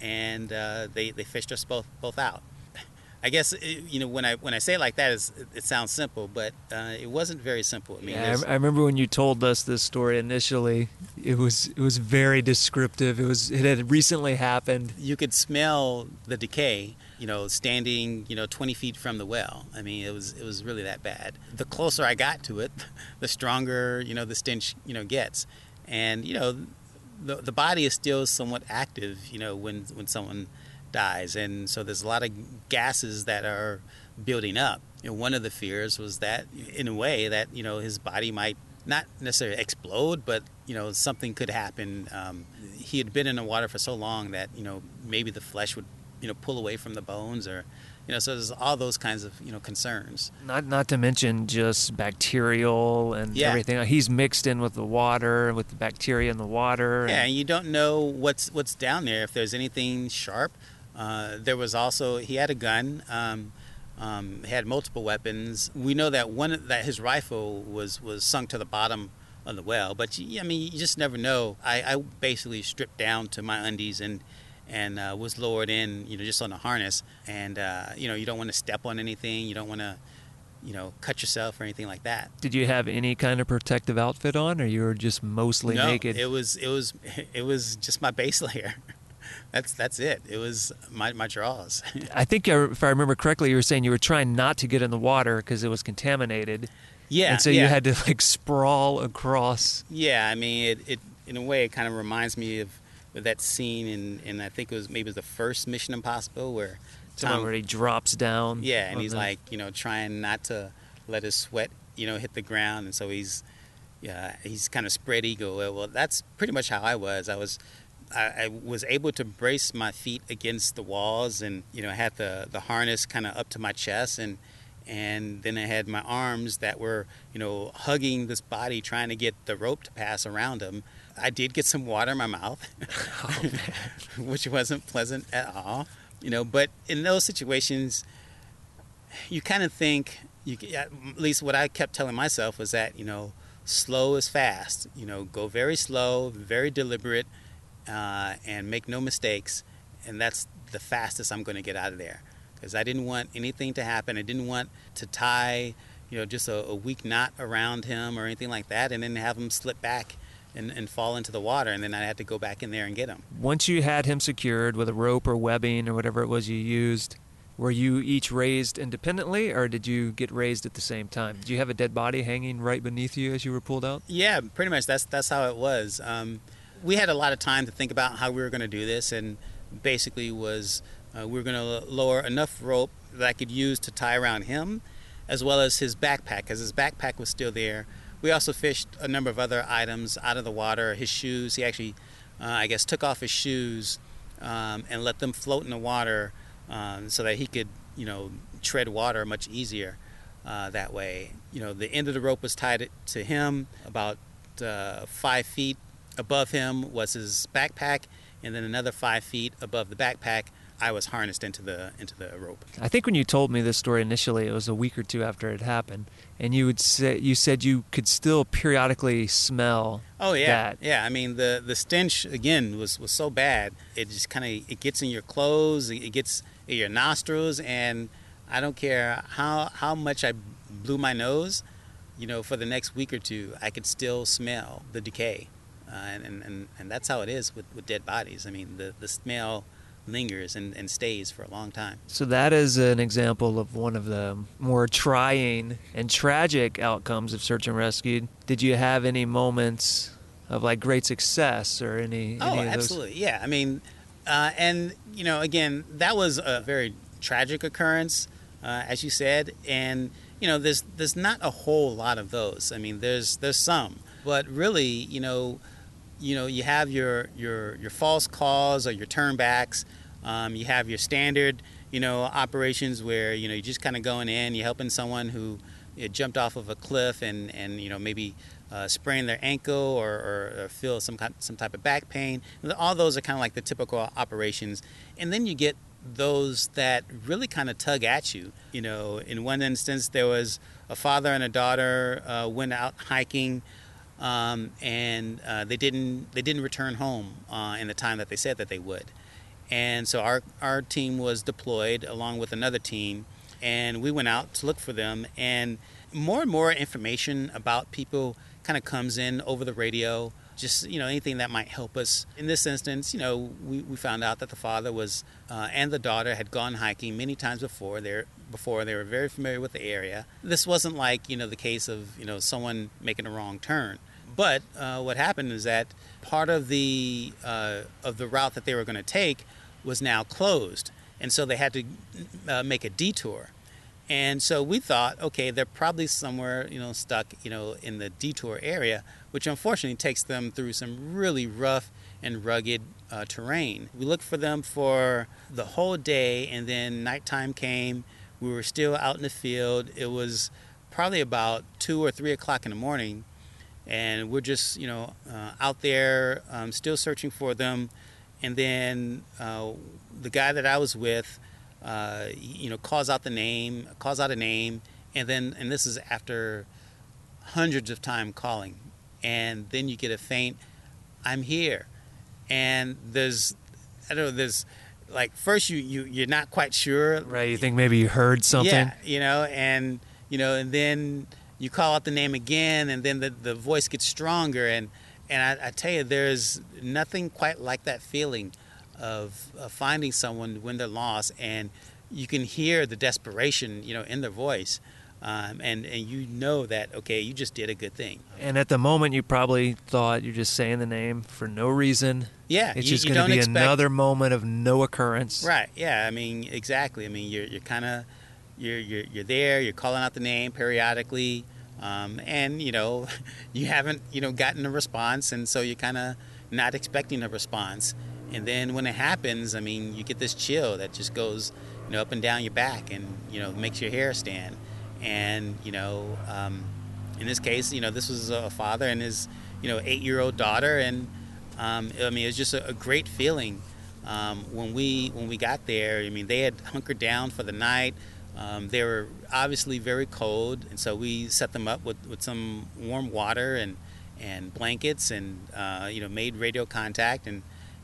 and uh, they, they fished us both both out I guess you know when I when I say it like that, it sounds simple, but uh, it wasn't very simple. I mean, yeah, I, I, remember when you told us this story initially. It was it was very descriptive. It was it had recently happened. You could smell the decay. You know, standing you know 20 feet from the well. I mean, it was it was really that bad. The closer I got to it, [LAUGHS] the stronger you know the stench you know gets, and you know the the body is still somewhat active. You know when when someone dies. And so there's a lot of gases that are building up. And one of the fears was that, in a way, that you know his body might not necessarily explode, but you know something could happen. Um, he had been in the water for so long that you know maybe the flesh would you know pull away from the bones or you know so there's all those kinds of you know concerns not not to mention just bacterial and Yeah. everything he's mixed in with the water with the bacteria in the water yeah and- and you don't know what's what's down there if there's anything sharp uh, there was also he had a gun um, um, had multiple weapons. We know that one that his rifle was was sunk to the bottom of the well but you, I mean you just never know. I, I basically stripped down to my undies and and uh, was lowered in you know just on a harness. And uh, you know you don't want to step on anything. You don't want to you know cut yourself or anything like that. Did you have any kind of protective outfit on or you were just mostly no, naked? It was it was [LAUGHS] it was just my base layer. That's that's it. It was my my drawers. [LAUGHS] i think if i remember correctly you were saying you were trying not to get in the water because it was contaminated yeah. and so yeah. you had to like sprawl across Yeah, I mean it, it in a way it kind of reminds me of, of that scene in in I think it was maybe it was the first Mission Impossible where someone Tom where he drops down Yeah, and he's the- like, you know, trying not to let his sweat, you know, hit the ground, and so he's, yeah, he's kind of spread eagle. Well, that's pretty much how I was. I was, I, I was able to brace my feet against the walls, and you know, I had the the harness kind of up to my chest, and and then I had my arms that were, you know, hugging this body, trying to get the rope to pass around them. I did get some water in my mouth, [LAUGHS] oh, which wasn't pleasant at all. You know, but in those situations, you kind of think you at least what I kept telling myself was that you know slow is fast you know go very slow very deliberate uh, and make no mistakes and that's the fastest I'm going to get out of there because I didn't want anything to happen I didn't want to tie you know just a, a weak knot around him or anything like that and then have him slip back and, and fall into the water and then I had to go back in there and get him once you had him secured with a rope or webbing or whatever it was you used, were you each raised independently or did you get raised at the same time? Did you have a dead body hanging right beneath you as you were pulled out? Yeah, pretty much. That's that's how it was. Um, we had a lot of time to think about how we were going to do this, and basically was uh, we were going to lower enough rope that I could use to tie around him, as well as his backpack, because his backpack was still there. We also fished a number of other items out of the water. His shoes. He actually, uh, I guess, took off his shoes um, and let them float in the water, um, so that he could, you know, tread water much easier uh, that way. You know, the end of the rope was tied to him. About uh, five feet above him was his backpack, and then another five feet above the backpack, I was harnessed into the into the rope. I think when you told me this story initially, it was a week or two after it happened, and you would say you said you could still periodically smell. Oh yeah, that. yeah. I mean the the stench again was was so bad. It just kind of it gets in your clothes, it gets in your nostrils, and I don't care how how much I blew my nose, you know, for the next week or two, I could still smell the decay, uh, and, and and that's how it is with with dead bodies. I mean the the smell lingers and, and stays for a long time. So that is an example of one of the more trying and tragic outcomes of search and rescue. Did you have any moments of like great success or any? Oh, any of those? absolutely. Yeah. I mean, uh, and you know, again, that was a very tragic occurrence, uh, as you said, and you know, there's there's not a whole lot of those. I mean, there's there's some, but really, you know, you know, you have your your your false calls or your turnbacks. Um, you have your standard, you know, operations where you know you're just kind of going in, you're helping someone who jumped off of a cliff and and you know maybe uh, sprain their ankle or, or, or feel some kind, some type of back pain. All those are kind of like the typical operations, and then you get those that really kind of tug at you. You know, in one instance, there was a father and a daughter uh, went out hiking. Um, and uh, they didn't they didn't return home uh, in the time that they said that they would, and so our our team was deployed along with another team, and we went out to look for them. And more and more information about people kind of comes in over the radio. Just you know anything that might help us. In this instance, you know we, we found out that the father was uh, and the daughter had gone hiking many times before. They before they were very familiar with the area. This wasn't like you know the case of you know someone making a wrong turn. But uh, what happened is that part of the uh, of the route that they were going to take was now closed, and so they had to uh, make a detour. And so we thought, okay, they're probably somewhere, you know, stuck, you know, in the detour area, which unfortunately takes them through some really rough and rugged uh, terrain. We looked for them for the whole day, and then nighttime came. We were still out in the field. It was probably about two or three o'clock in the morning, and we're just, you know, uh, out there um, still searching for them. And then uh, the guy that I was with, uh, you know, calls out the name, calls out a name, and then, and this is after hundreds of time calling, and then you get a faint, "I'm here," and there's, I don't know, there's like first you you you're not quite sure, right? You think maybe you heard something, yeah, you know, and you know, and then you call out the name again, and then the the voice gets stronger, and and I, I tell you, there's nothing quite like that feeling of, of finding someone when they're lost, and you can hear the desperation, you know, in their voice. Um, and and you know that okay, you just did a good thing. And at the moment, you probably thought you're just saying the name for no reason. Yeah, it's you, just going to be expect- another moment of no occurrence. Right. Yeah. I mean, exactly. I mean, you're you're kind of you're, you're you're there. You're calling out the name periodically, um, and you know, [LAUGHS] you haven't you know gotten a response, and so you're kind of not expecting a response. And then when it happens, I mean, you get this chill that just goes you know up and down your back, and you know makes your hair stand. And you know, um, in this case, you know, this was a father and his you know eight year old daughter, and um, I mean, it was just a, a great feeling. Um, when we when we got there, I mean, they had hunkered down for the night. Um, they were obviously very cold, and so we set them up with, with some warm water and and blankets, and uh, you know made radio contact, and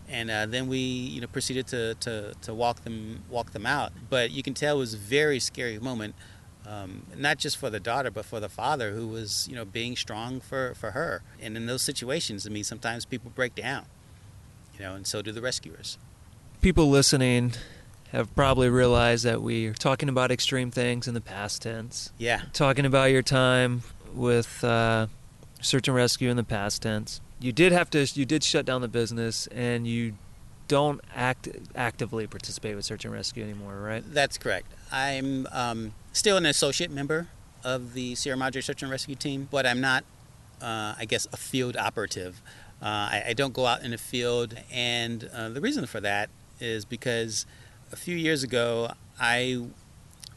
and uh, then we you know proceeded to, to, to walk them walk them out. But you can tell it was a very scary moment, um, not just for the daughter, but for the father who was you know being strong for, for her. And in those situations, I mean, sometimes people break down, you know, and so do the rescuers. People listening have probably realized that we are talking about extreme things in the past tense. Yeah. Talking about your time with uh, search and rescue in the past tense. You did have to. You did shut down the business, and you don't act actively participate with search and rescue anymore, right? That's correct. I'm um, still an associate member of the Sierra Madre Search and Rescue Team, but I'm not, uh, I guess, a field operative. Uh, I, I, don't go out in the field, and uh, the reason for that is because a few years ago I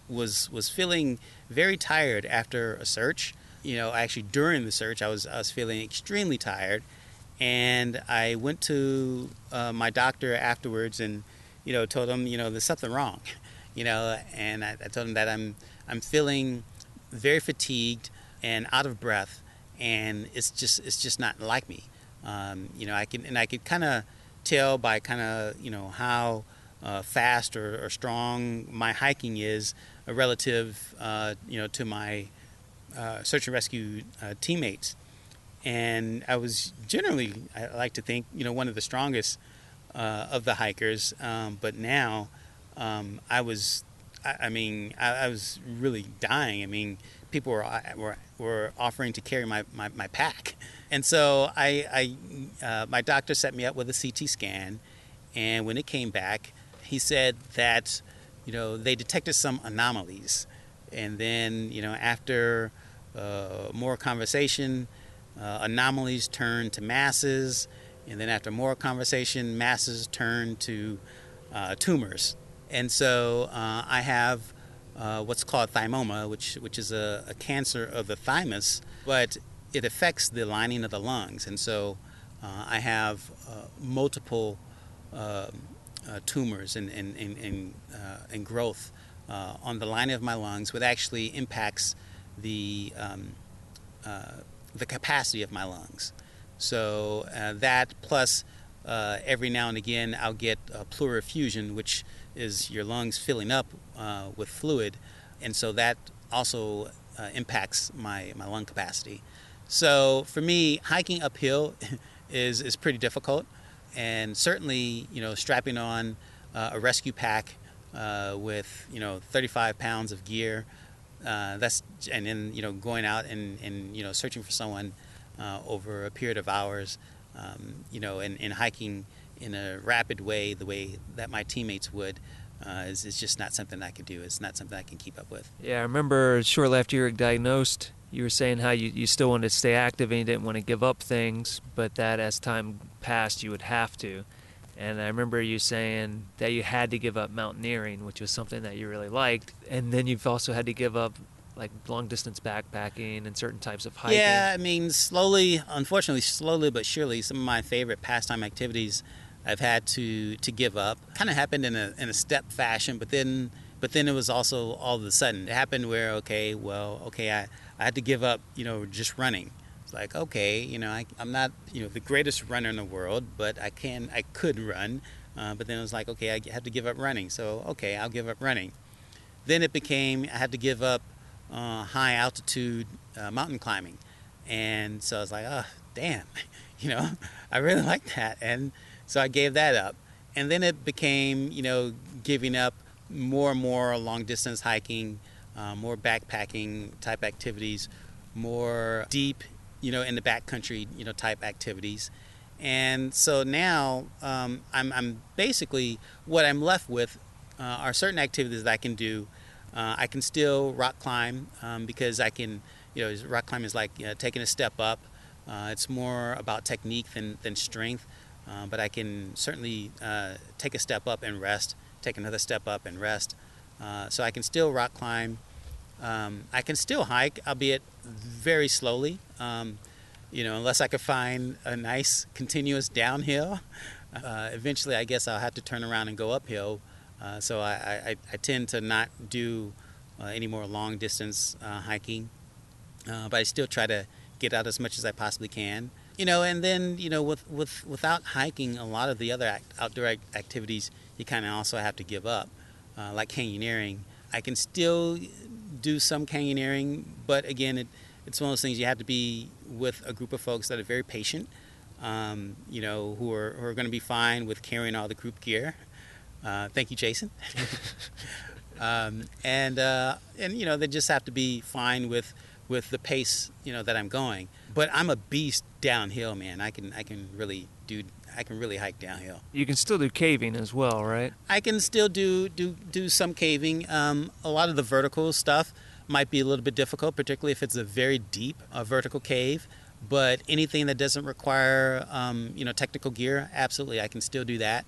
was was feeling very tired after a search. You know, actually during the search, I was I was feeling extremely tired, and I went to uh, my doctor afterwards and you know told him you know there's something wrong, [LAUGHS] you know, and I, I told him that I'm I'm feeling very fatigued and out of breath, and it's just it's just not like me. Um, you know, I can and I could kind of tell by kind of you know how uh, fast or, or, strong. My hiking is uh, relative uh, you know to my uh, search and rescue uh, teammates. And I was generally I like to think you know one of the strongest uh, of the hikers. Um, but now um, I was I, I mean I, I, was really dying. I mean people were were, were offering to carry my, my, my pack. [LAUGHS] And so I, I my doctor set me up with a CT scan. And when it came back he said that you know they detected some anomalies, and then you know after uh, more conversation, uh, anomalies turned to masses, and then after more conversation, masses turned to uh, tumors, and so uh, I have. Uh, what's called thymoma, which which is a, a, cancer of the thymus, but it affects the lining of the lungs, and so uh, I have multiple um, uh, tumors and, and, and, and, uh, and growth uh, on the lining of my lungs, which actually impacts the, um, uh, the capacity of my lungs. So that plus every now and again I'll get pleural effusion, which is your lungs filling up with fluid, and so that also impacts my, my lung capacity. So for me, hiking uphill [LAUGHS] is, is pretty difficult and certainly you know strapping on uh, a rescue pack uh, with you know 35 pounds of gear uh, that's and then you know going out and, and you know searching for someone uh, over a period of hours um, you know and, and hiking in a rapid way, the way that my teammates would, uh, is, is just not something I can do. It's not something I can keep up with. Yeah, I remember shortly after you were diagnosed, you were saying how you, you still wanted to stay active and you didn't want to give up things, but that as time passed, you would have to. And I remember you saying that you had to give up mountaineering, which was something that you really liked. And then you've also had to give up like long distance backpacking and certain types of hiking. Yeah, I mean, slowly, unfortunately, slowly but surely, some of my favorite pastime activities I've had to to give up. Kind of happened in a in a step fashion, but then but then it was also all of a sudden it happened where okay, well, okay, I I had to give up, you know, just running. It's like okay, you know, I, I'm not you know the greatest runner in the world, but I can I could run. Uh, but then it was like okay, I had to give up running. So okay, I'll give up running. Then it became I had to give up uh, high altitude uh, mountain climbing, and so I was like, oh damn, [LAUGHS] you know, [LAUGHS] I really like that, and so I gave that up. And then it became, you know, giving up more and more long distance hiking, uh, more backpacking type activities, more deep, you know, in the backcountry, you know, type activities. And so now um, I'm, I'm, basically what I'm left with uh, are certain activities that I can do. Uh, I can still rock climb um, because I can, you know, rock climb is like you know, taking a step up. Uh, it's more about technique than, than strength. Uh, but I can certainly uh, take a step up and rest, take another step up and rest. Uh, so I can still rock climb. Um, I can still hike, albeit very slowly. Um, you know, unless I could find a nice continuous downhill. [LAUGHS] Uh, eventually, I guess I'll have to turn around and go uphill. Uh, so I, I, I, tend to not do any more long distance hiking, but I still try to get out as much as I possibly can you know, and then you know, with with without hiking, a lot of the other act, outdoor act, activities you kind of also have to give up, uh, like canyoneering. I can still do some canyoneering, but again, it, it's one of those things you have to be with a group of folks that are very patient, um, you know, who are who are going to be fine with carrying all the group gear. Uh, thank you, Jason. [LAUGHS] um, and uh, and you know, they just have to be fine with with the pace, you know, that I'm going. But I'm a beast downhill, man. I can I can really do I can really hike downhill. You can still do caving as well, right? I can still do do do some caving. Um, a lot of the vertical stuff might be a little bit difficult, particularly if it's a very deep uh, vertical cave. But anything that doesn't require um, you know technical gear, absolutely, I can still do that.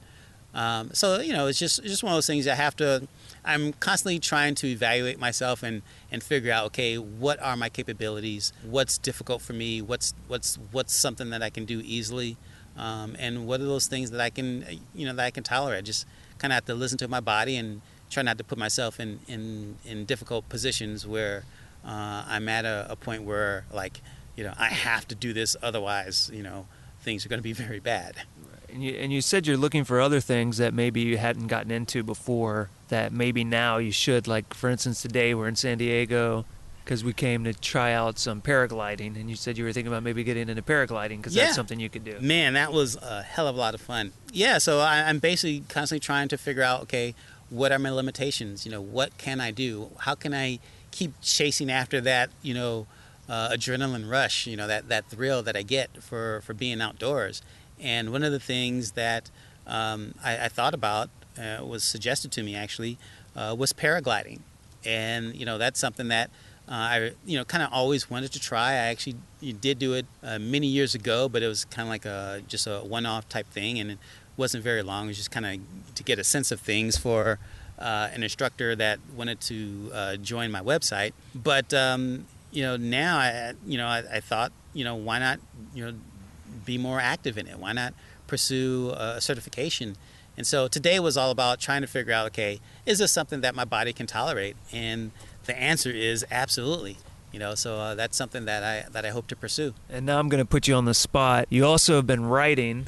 Um, so you know, it's just it's just one of those things I have to. I'm constantly trying to evaluate myself and and figure out okay, what are my capabilities? What's difficult for me? What's what's what's something that I can do easily? Um, and what are those things that I can you know that I can tolerate? Just kind of have to listen to my body and try not to put myself in in, in difficult positions where uh, I'm at a, a point where like you know I have to do this otherwise you know things are going to be [LAUGHS] very bad. And you, and you said you're looking for other things that maybe you hadn't gotten into before that maybe now you should. Like, for instance, today we're in San Diego because we came to try out some paragliding, and you said you were thinking about maybe getting into paragliding because yeah. that's something you could do. Man, that was a hell of a lot of fun. Yeah, so I, I'm basically constantly trying to figure out, okay, what are my limitations? You know, what can I do? How can I keep chasing after that? You know, uh, adrenaline rush. You know, that that thrill that I get for for being outdoors. And one of the things that um, I, I, thought about uh, was suggested to me actually uh, was paragliding, and you know that's something that uh, I you know kind of always wanted to try. I actually did do it uh, many years ago, but it was kind of like a just a one-off type thing, and it wasn't very long. It was just kind of to get a sense of things for uh, an instructor that wanted to uh, join my website. But um, you know now I you know I, I thought you know why not you know be more active in it? Why not pursue a certification? And so today was all about trying to figure out okay, is this something that my body can tolerate? And the answer is absolutely. You know, so uh, that's something that I that I hope to pursue. And now I'm going to put you on the spot. You also have been writing.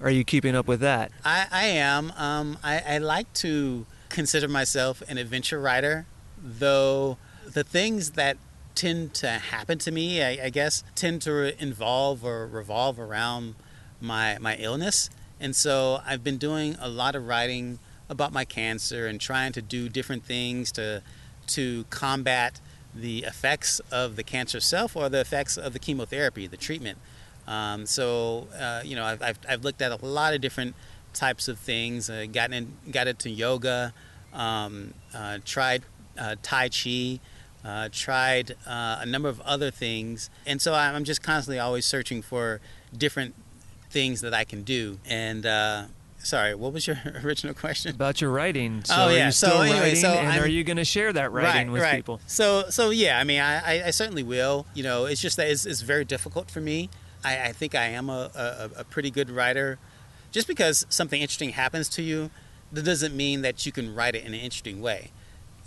Are you keeping up with that? I, I am. Um, I, I like to consider myself an adventure writer, though the things that tend to happen to me, I, I, guess, tend to involve or revolve around my my illness. And so I've been doing a lot of writing about my cancer and trying to do different things to to combat the effects of the cancer itself or the effects of the chemotherapy, the treatment. Um, so uh, you know, I've, I've, I've looked at a lot of different types of things. Uh, got in, got into yoga, um, uh, tried uh, Tai Chi, uh, tried uh, a number of other things, and so I'm just constantly always searching for different things that I can do. And sorry, what was your [LAUGHS] original question? About your writing. So Oh, are yeah. you still So anyway, writing, so and I'm- are you going to share that writing right, with right. people? So, so yeah, I mean, I, I, I certainly will. You know, it's just that it's, it's very difficult for me. I, I think I am a, a, a pretty good writer. Just because something interesting happens to you, that doesn't mean that you can write it in an interesting way.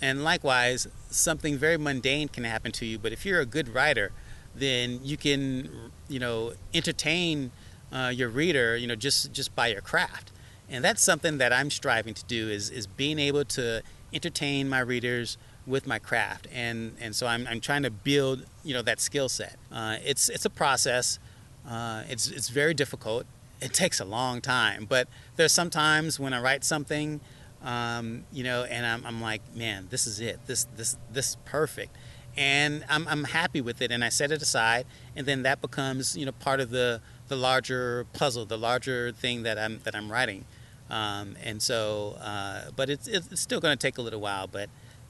And likewise, something very mundane can happen to you, but if you're a good writer, then you can, you know, entertain uh, your reader, you know, just just by your craft. And that's something that I'm striving to do is is being able to entertain my readers with my craft. And and so I'm I'm trying to build, you know, that skill set. Uh, it's it's a process. Uh, it's it's very difficult. It [LAUGHS] takes a long time, but there's some times when I write something, um, you know, and I'm, I'm like, man, this is it. This this this is perfect, and I'm I'm happy with it, and I set it aside, and then that becomes you know part of the the larger puzzle, the larger thing that I'm that I'm writing, um, and so, uh, but it's it's still going to take a little while, but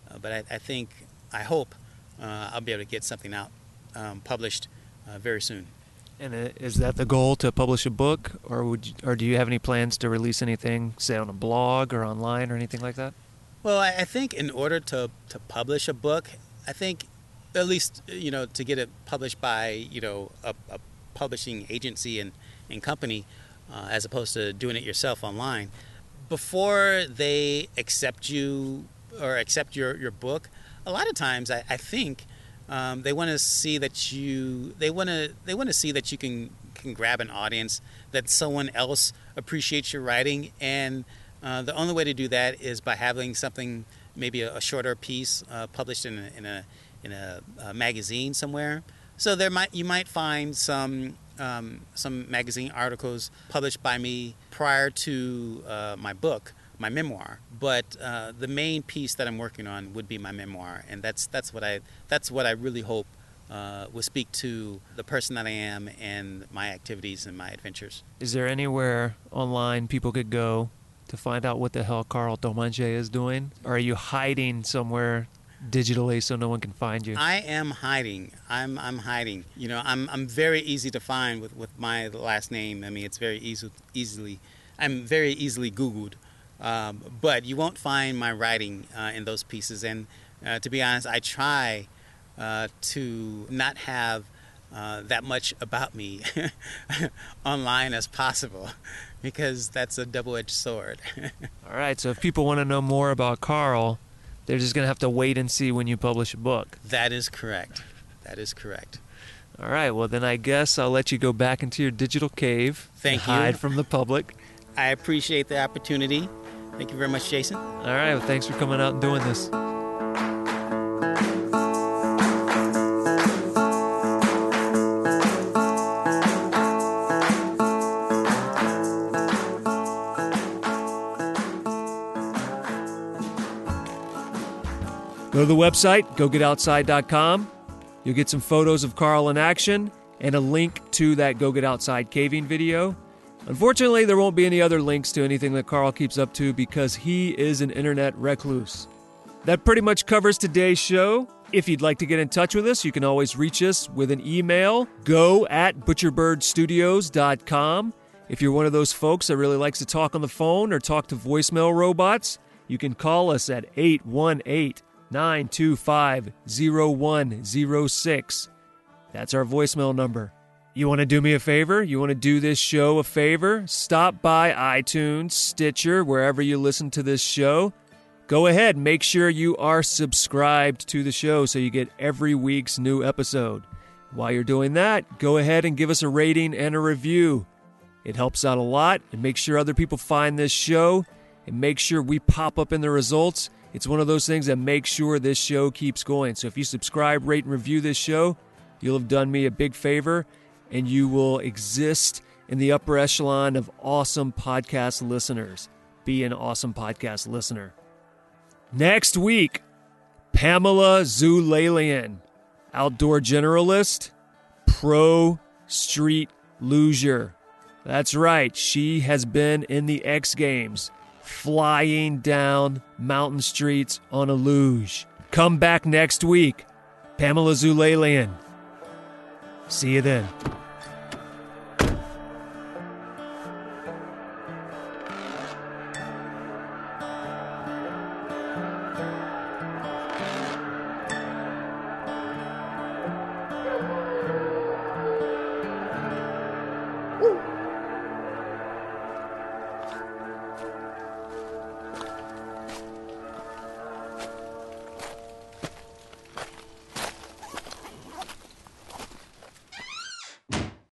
uh, but I, I think I hope uh, I'll be able to get something out um, published uh, very soon. And is that the goal to publish a book, or would you, or do you have any plans to release anything, say on a blog or online or anything like that? Well, I, I think in order to, to publish a book, I think at least you know to get it published by you know a, a publishing agency and, and company, uh, as opposed to doing it yourself online, before they accept you or accept your, your book, a lot of times I, I think um, they want to see that you they want to they want to see that you can can grab an audience that someone else appreciates your writing and uh, the only way to do that is by having something maybe a, a shorter piece uh, published in a, in a in a, uh magazine somewhere. So there might you might find some um, some magazine articles published by me prior to uh, my book my memoir. But uh, the main piece that I'm working on would be my memoir, and that's that's what I that's what I really hope uh, will speak to the person that I am and my activities and my adventures. Is there anywhere online people could go to find out what the hell Karl Domangue is doing? Or are you hiding somewhere digitally so no one can find you? I am hiding. I'm I'm hiding. You know, I'm I'm very easy to find with, with my last name. I mean, it's very easy easily. I'm very easily Googled. Um, but you won't find my writing uh, in those pieces. And uh, to be honest, I try uh, to not have uh, that much about me [LAUGHS] online as possible because that's a double edged sword. [LAUGHS] All right, so if people want to know more about Karl, they're just going to have to wait and see when you publish a book. that is correct. That is correct. All right, well, then I guess I'll let you go back into your digital cave Thank you. hide from the public. I appreciate the opportunity. Thank you very much, Jason. All right, well, thanks for coming out and doing this. Go to the website, gogetoutside.com. You'll get some photos of Karl in action and a link to that Go Get Outside caving video. Unfortunately, there won't be any other links to anything that Karl keeps up to because he is an internet recluse. That pretty much covers today's show. If you'd like to get in touch with us, you can always reach us with an email go at butcherbirdstudios.com. If you're one of those folks that really likes to talk on the phone or talk to voicemail robots, you can call us at 818 925 0106. That's our voicemail number. You want to do me a favor? You want to do this show a favor? Stop by iTunes, Stitcher, wherever you listen to this show. Go ahead, make sure you are subscribed to the show so you get every week's new episode. While you're doing that, go ahead and give us a rating and a review. It helps out a lot and makes sure other people find this show and make sure we pop up in the results. It's one of those things that makes sure this show keeps going. So if you subscribe, rate, and review this show, you'll have done me a big favor and you will exist in the upper echelon of awesome podcast listeners. Be an awesome podcast listener. Next week, Pamela Zulalian, outdoor generalist, pro street loser. That's right, she has been in the X Games, flying down mountain streets on a luge. Come back next week, Pamela Zulalian. See you then.